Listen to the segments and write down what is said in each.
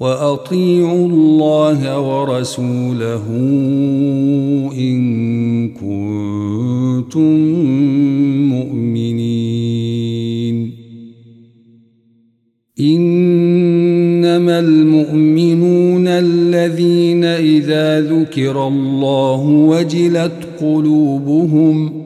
وأطيعوا الله ورسوله إن كنتم مؤمنين. إنما المؤمنون الذين إذا ذكر الله وجلت قلوبهم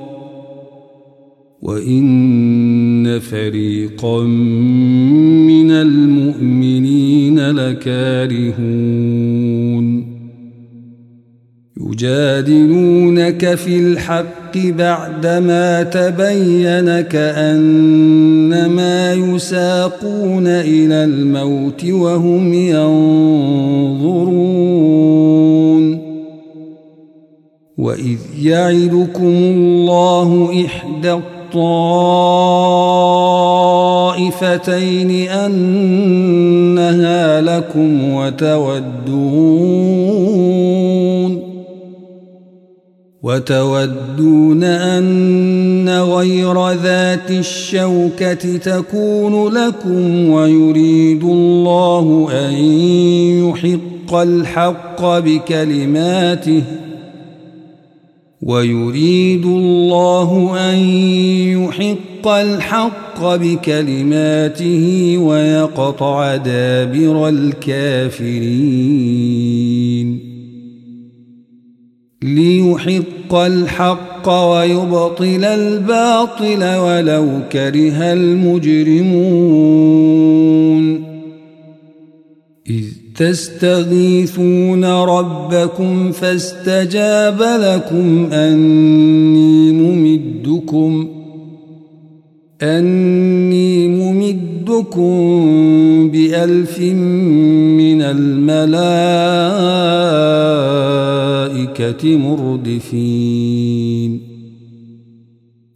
وإن فريقا من المؤمنين لكارهون يجادلونك في الحق بعدما تبين كأنما يساقون إلى الموت وهم ينظرون وإذ يعدكم الله إحدى الطائفتين أنها لكم وتودون وتودون أن غير ذات الشوكة تكون لكم ويريد الله أن يحق الحق بكلماته ويريد الله أن يحق الحق بكلماته ويقطع دابر الكافرين. ليحق الحق ويبطل الباطل ولو كره المجرمون. إذ تستغيثون ربكم فاستجاب لكم أني ممدكم أني ممدكم بألف من الملائكة مردفين.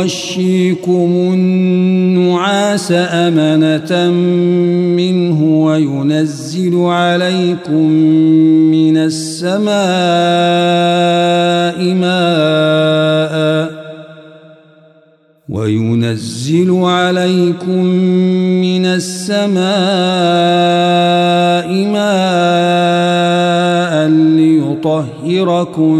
يغشيكم النعاس أمنة منه وينزل عليكم من السماء ماء وينزل عليكم من السماء ماء ليطهركم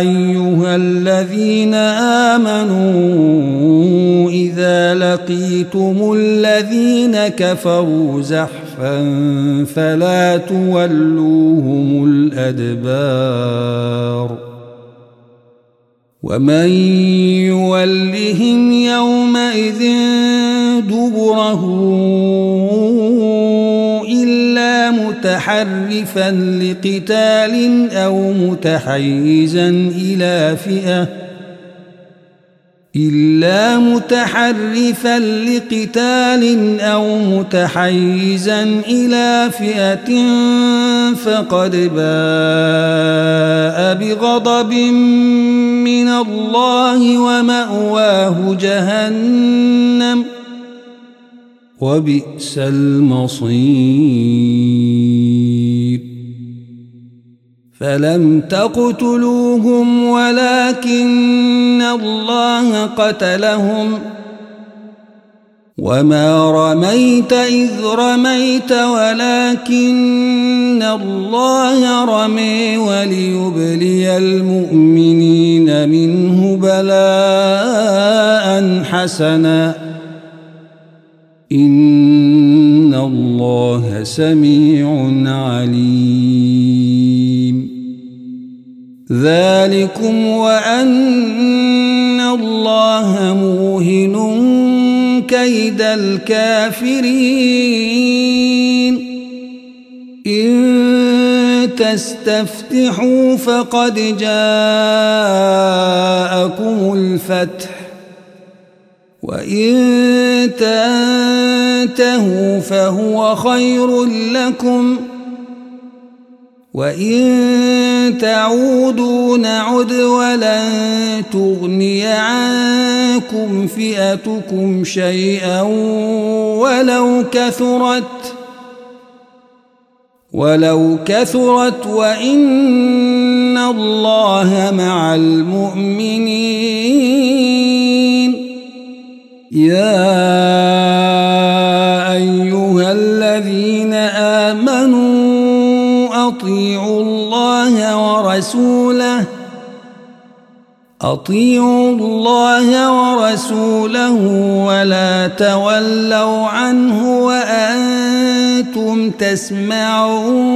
أيها الذين آمنوا إذا لقيتم الذين كفروا زحفا فلا تولوهم الأدبار ومن يولهم يومئذ دبره متحرفا لقتال أو متحيزا إلى فئة. إلا متحرفا لقتال أو متحيزا إلى فئة فقد باء بغضب من الله ومأواه جهنم. وبئس المصير. فلم تقتلوهم ولكن الله قتلهم. وما رميت إذ رميت ولكن الله رمي وليبلي المؤمنين منه بلاء حسنا. إن الله سميع عليم ذلكم وأن الله موهن كيد الكافرين إن تستفتحوا فقد جاءكم الفتح وإن تنتهوا فهو خير لكم ۖ وإن تعودوا نعد ولن تغني عنكم فئتكم شيئا ولو كثرت ولو كثرت وإن الله مع المؤمنين يا أيها الذين آمنوا أطيعوا الله ورسوله أطيعوا الله ورسوله ولا تولوا عنه وأنتم تسمعون.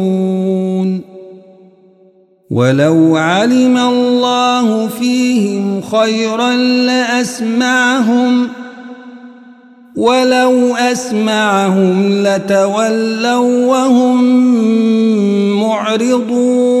ولو علم الله فيهم خيرا لأسمعهم ۖ ولو أسمعهم لتولوا وهم معرضون.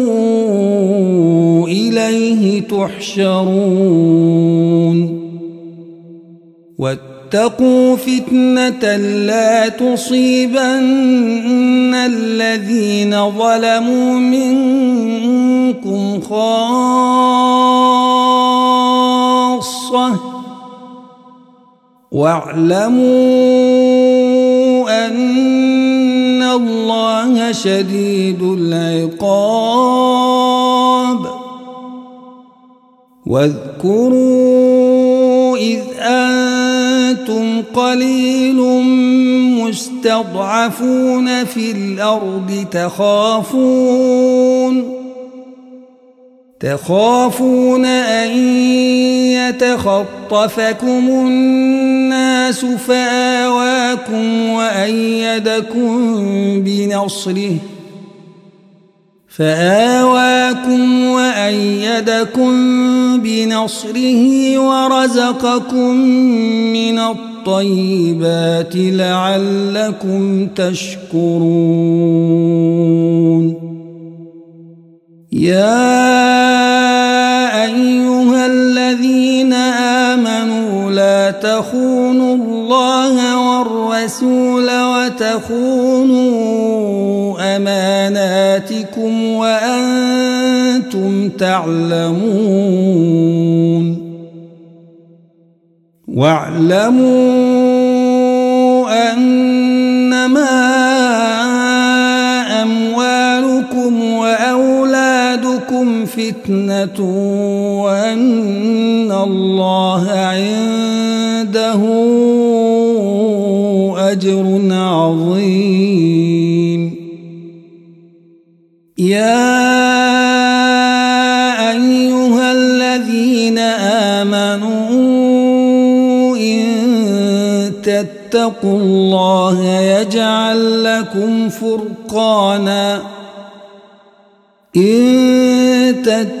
إليه تحشرون واتقوا فتنة لا تصيبن الذين ظلموا منكم خاصة واعلموا أن الله شديد العقاب واذكروا إذ أنتم قليل مستضعفون في الأرض تخافون تخافون أن يتخطفكم الناس فآواكم وأيدكم بنصره فآواكم وأيدكم بنصره ورزقكم من الطيبات لعلكم تشكرون. يا أيها الذين آمنوا تخونوا الله والرسول وتخونوا أماناتكم وأنتم تعلمون. واعلموا أنما أموالكم وأولادكم فتنة وأن الله عنده أجر عظيم. يا أيها الذين آمنوا إن تتقوا الله يجعل لكم فرقانا. إن تتقوا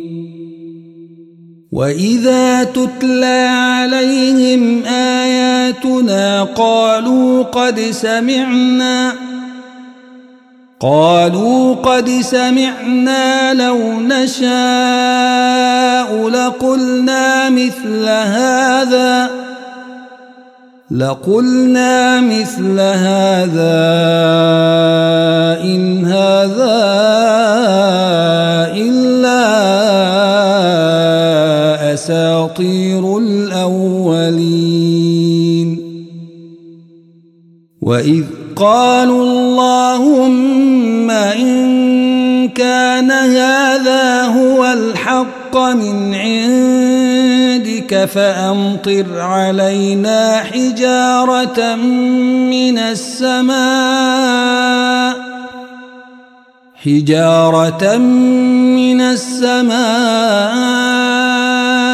وإذا تتلى عليهم آياتنا قالوا قد سمعنا قالوا قد سمعنا لو نشاء لقلنا مثل هذا لقلنا مثل هذا إن هذا إلا أساطير الأولين. وإذ قالوا اللهم إن كان هذا هو الحق من عندك فأمطر علينا حجارة من السماء. حجارة من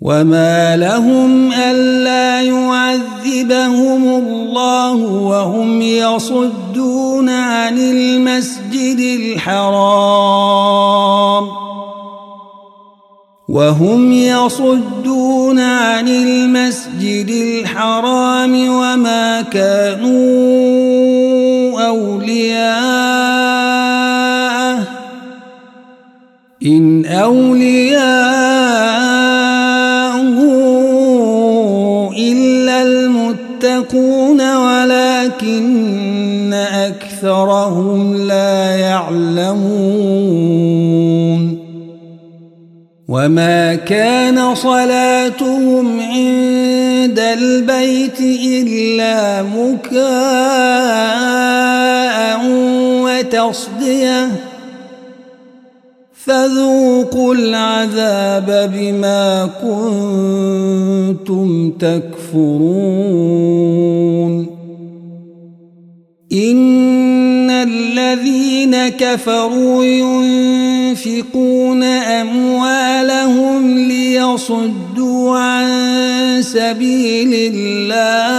وما لهم ألا يعذبهم الله وهم يصدون عن المسجد الحرام وهم يصدون عن المسجد الحرام وما كانوا أولياءه إن أولياءه المتقون ولكن أكثرهم لا يعلمون وما كان صلاتهم عند البيت إلا مكاء وتصدية فذوقوا العذاب بما كنتم تكفرون. إن الذين كفروا ينفقون أموالهم ليصدوا عن سبيل الله.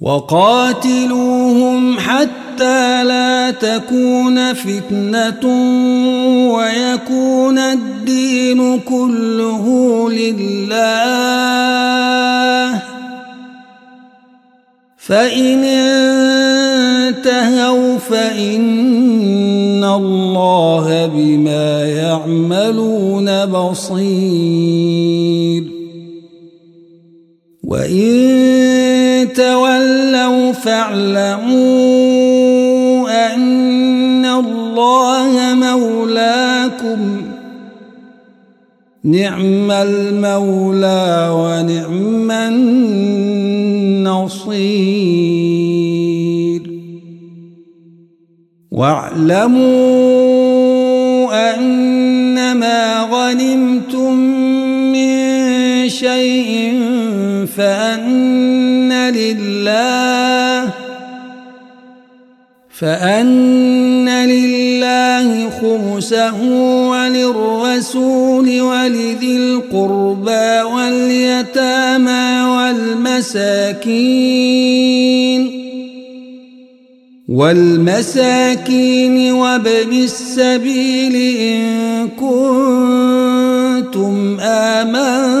وقاتلوهم حتى لا تكون فتنة ويكون الدين كله لله. فإن انتهوا فإن الله بما يعملون بصير. وإن تولوا فاعلموا أن الله مولاكم. نعم المولى ونعم النصير. واعلموا أنما غنمتم من شيء فأن لله فأن لله خمسه وللرسول ولذي القربى واليتامى والمساكين والمساكين وابن السبيل إن كنتم آمنتم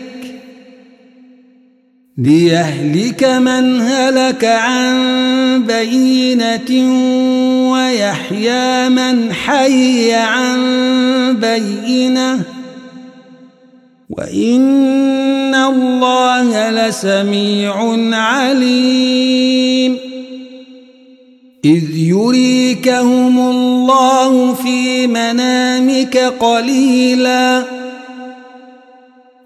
ليهلك من هلك عن بينة ويحيى من حي عن بينه وإن الله لسميع عليم إذ يريكهم الله في منامك قليلا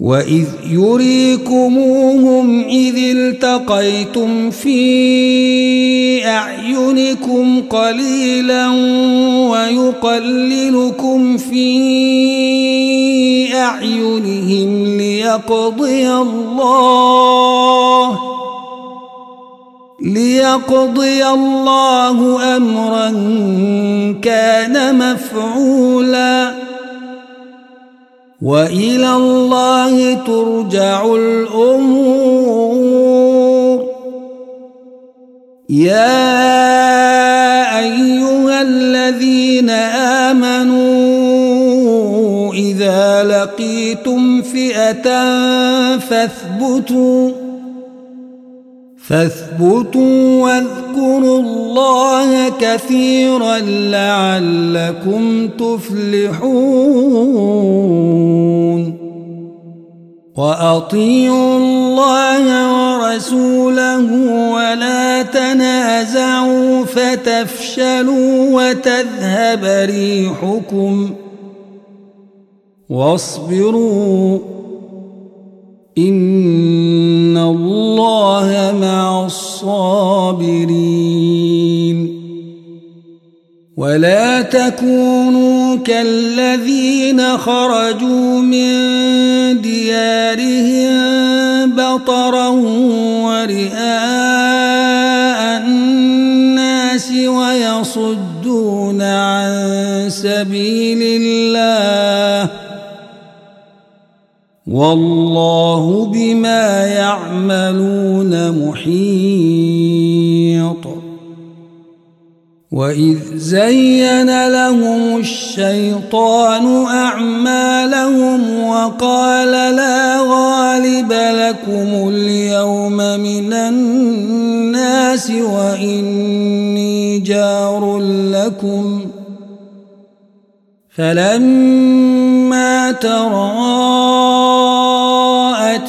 وإذ يريكموهم إذ التقيتم في أعينكم قليلا ويقللكم في أعينهم ليقضي الله ليقضي الله أمرا كان مفعولا وإلى الله ترجع الأمور. يا أيها الذين آمنوا إذا لقيتم فئة فاثبتوا فاثبتوا واذكروا الله كثيرا لعلكم تفلحون. وأطيعوا الله ورسوله ولا تنازعوا فتفشلوا وتذهب ريحكم. واصبروا إن الله مع الصابرين ولا تكونوا كالذين خرجوا من ديارهم بطرا ورئاء الناس ويصدون عن سبيل الله والله بما يعملون محيط. وإذ زين لهم الشيطان أعمالهم وقال لا غالب لكم اليوم من الناس وإني جار لكم. فلما تراءت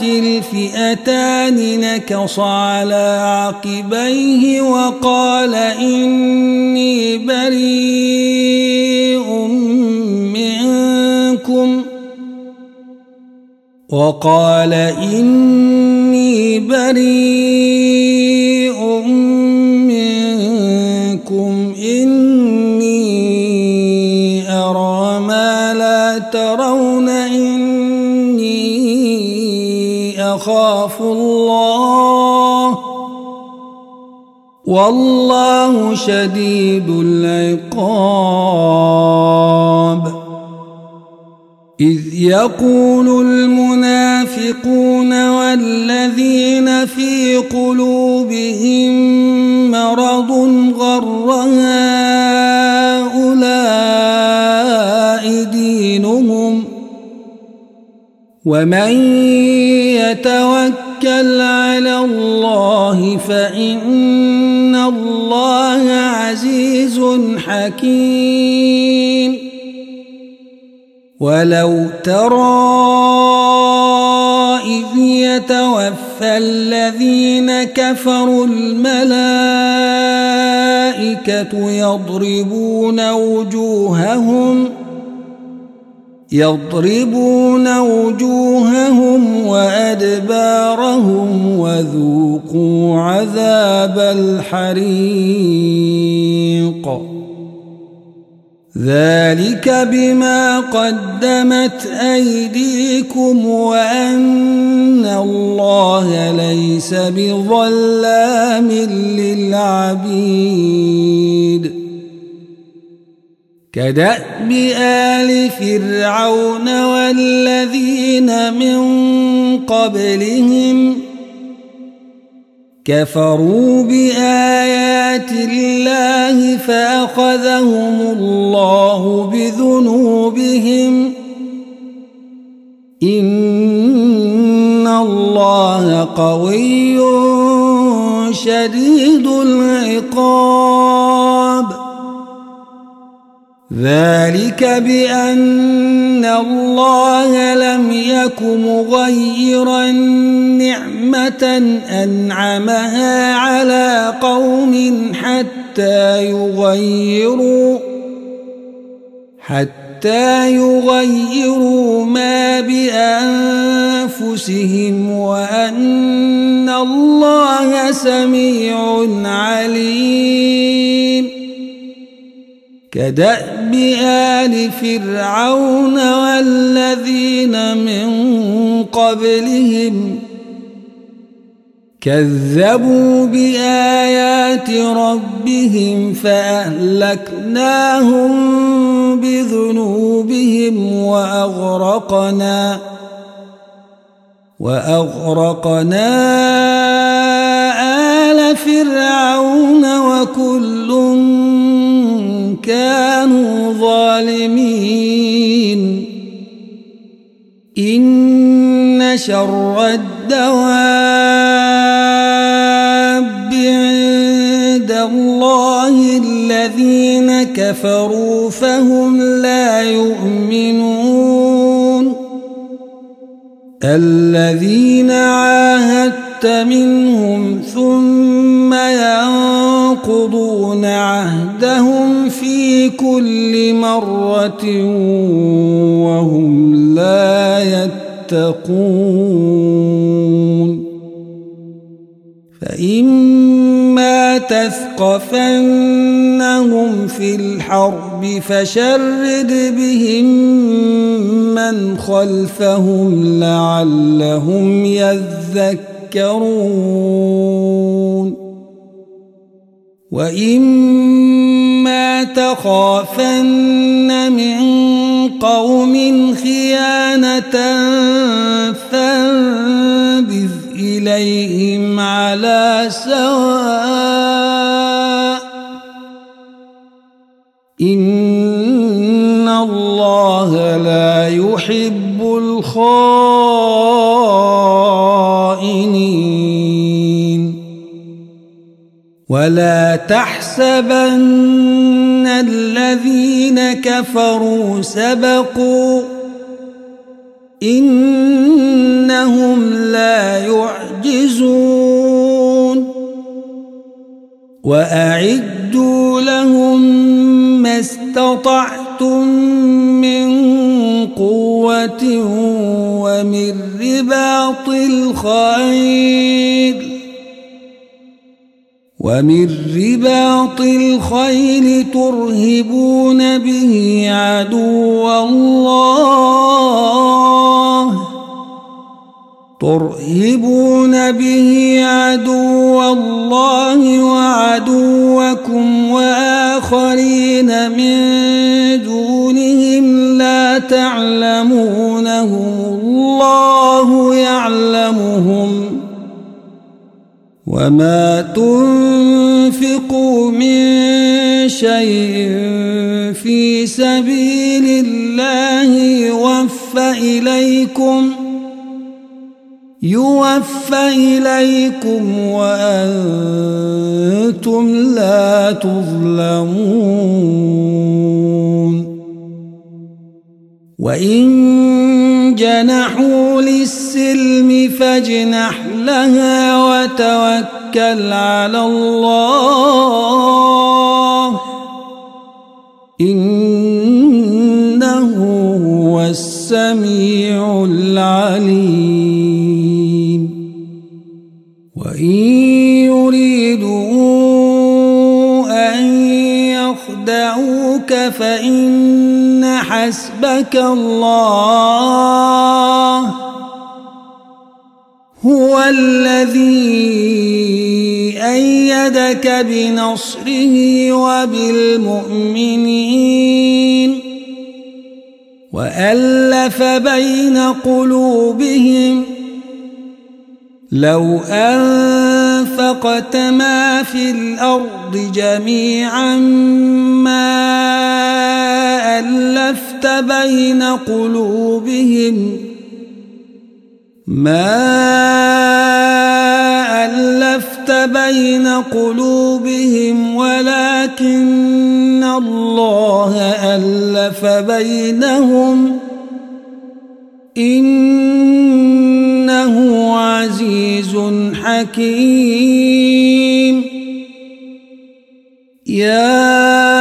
الفئتان نكص على عقبيه وقال إني بريء منكم. وقال إني بريء منكم. إني أرى ما لا ترون أخاف الله. والله شديد العقاب. إذ يقول المنافقون والذين في قلوبهم مرض غر هؤلاء دينهم. ومن يتوكل على الله فإن الله عزيز حكيم. ولو ترى إذ يتوفى الذين كفروا الملائكة يضربون وجوههم يضربون وجوههم وأدبارهم وذوقوا عذاب الحريق. ذلك بما قدمت أيديكم وأن الله ليس بظلام للعبيد. كدأب آل فرعون والذين من قبلهم كفروا بآيات الله فأخذهم الله بذنوبهم إن الله قوي شديد العقاب ذلك بأن الله لم يك مغيرا نعمة أنعمها على قوم حتى يغيروا حتى يغيروا ما بأنفسهم وأن الله سميع عليم. كدأب آل فرعون والذين من قبلهم كذبوا بآيات ربهم فأهلكناهم بذنوبهم وأغرقنا وأغرقنا آل فرعون وكل كانوا ظالمين. إن شر الدواب عند الله الذين كفروا فهم لا يؤمنون. الذين عاهدت منهم ثم ينقضون عهدهم في كل مرة وهم لا يتقون فإما تثقفنهم في الحرب فشرد بهم من خلفهم لعلهم يذكرون وإما تخافن من قوم خيانة فانبذ إليهم على سواء إن الله لا يحب الخائنين. ولا تحسبن الذين كفروا سبقوا إنهم لا يعجزون وأعدوا لهم ما استطعتم من قوة ومن رباط الخيل ومن رباط الخيل ترهبون به عدو الله ترهبون به عدو الله وعدوكم وآخرين من دونهم لا تعلمونهم الله يعلمهم وما تنفقوا من شيء في سبيل الله يوفى إليكم يوفى إليكم وأنتم لا تظلمون وإن جنحوا للسلم فاجنح لها وتوكل على الله. إنه هو السميع العليم. وإن يريدوا أن يخدعوك فإن حسبك الله. هو الذي أيدك بنصره وبالمؤمنين. وألف بين قلوبهم. لو أنفقت ما في الأرض جميعا ما ألفت بين قلوبهم ما ألفت بين قلوبهم ولكن الله ألف بينهم إنه عزيز حكيم. يا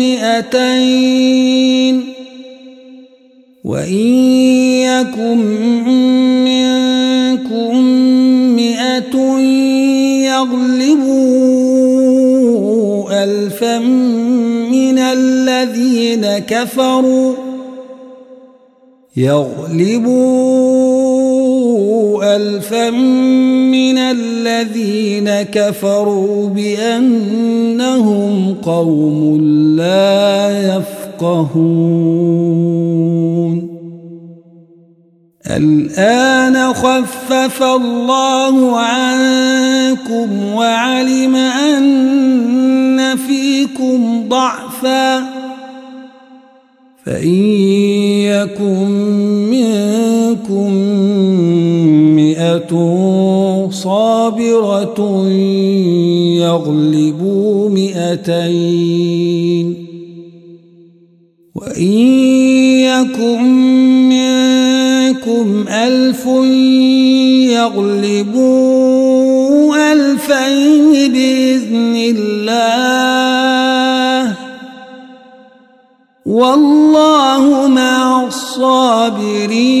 مئتين وإن يكن منكم مئة يغلبوا ألفا من الذين كفروا يغلبوا ألفا من الذين كفروا بأنهم قوم لا يفقهون. الآن خفف الله عنكم وعلم أن فيكم ضعفا. فإن يكن منكم مئة صابرة يغلبوا مئتين. وإن يكن منكم ألف يغلبوا ألفين بإذن الله والله مع الصابرين.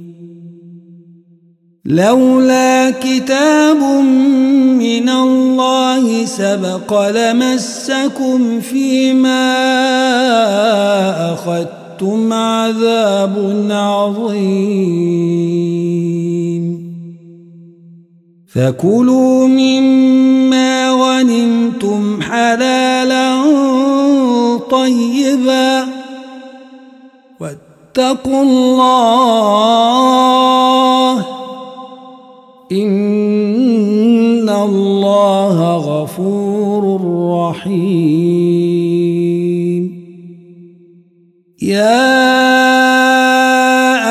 لولا كتاب من الله سبق لمسكم فيما أخذتم عذاب عظيم. فكلوا مما غنمتم حلالا طيبا واتقوا الله إن الله غفور رحيم. يا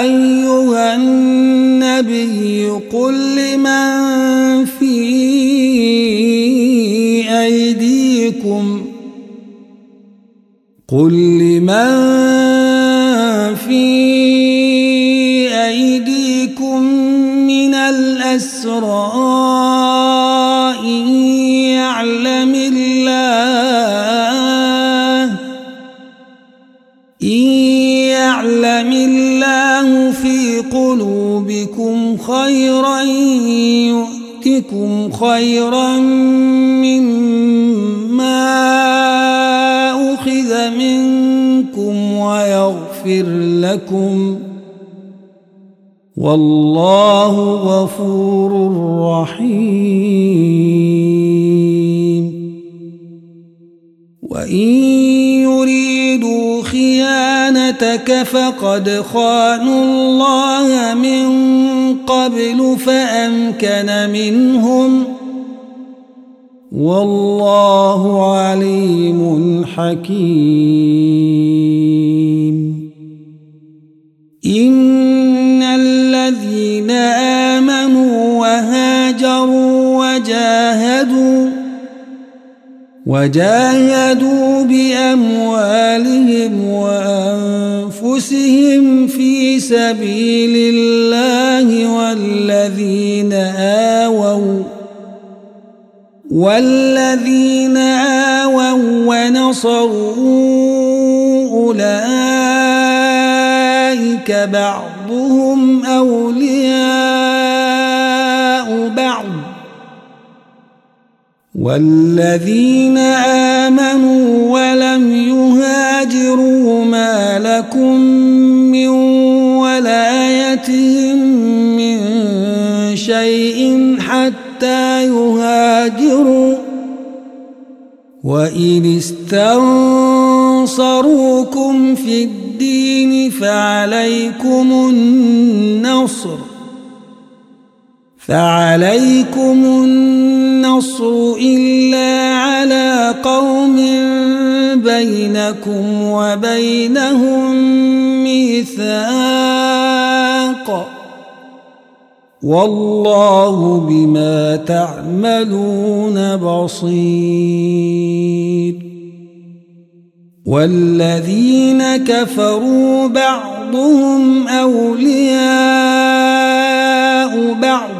أيها النبي قل لمن في أيديكم قل الأسرى إن يعلم الله إن يعلم الله في قلوبكم خيرا يؤتكم خيرا مما أخذ منكم ويغفر لكم. والله غفور رحيم. وإن يريدوا خيانتك فقد خانوا الله من قبل فأمكن منهم. والله عليم حكيم. وجاهدوا بأموالهم وأنفسهم في سبيل الله والذين آووا والذين آووا ونصروا أولئك بعضهم أولياء والذين آمنوا ولم يهاجروا ما لكم من ولايتهم من شيء حتى يهاجروا وإن استنصروكم في الدين فعليكم النصر فعليكم النصر إلا على قوم بينكم وبينهم ميثاق والله بما تعملون بصير والذين كفروا بعضهم أولياء بعض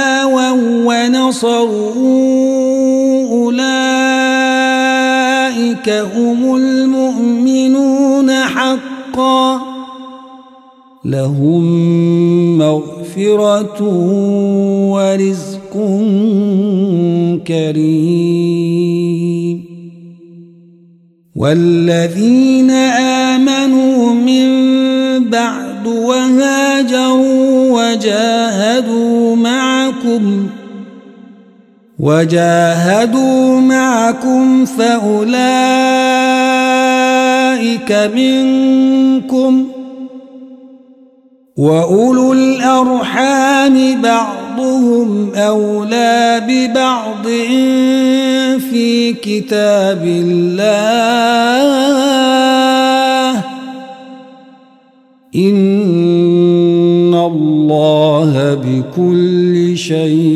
ونصروا أولئك هم المؤمنون حقا لهم مغفرة ورزق كريم والذين آمنوا من بعد وهاجروا وجاهدوا معكم وجاهدوا معكم فأولئك منكم وأولو الأرحام بعضهم أولى ببعض في كتاب الله إن الله بكل شيء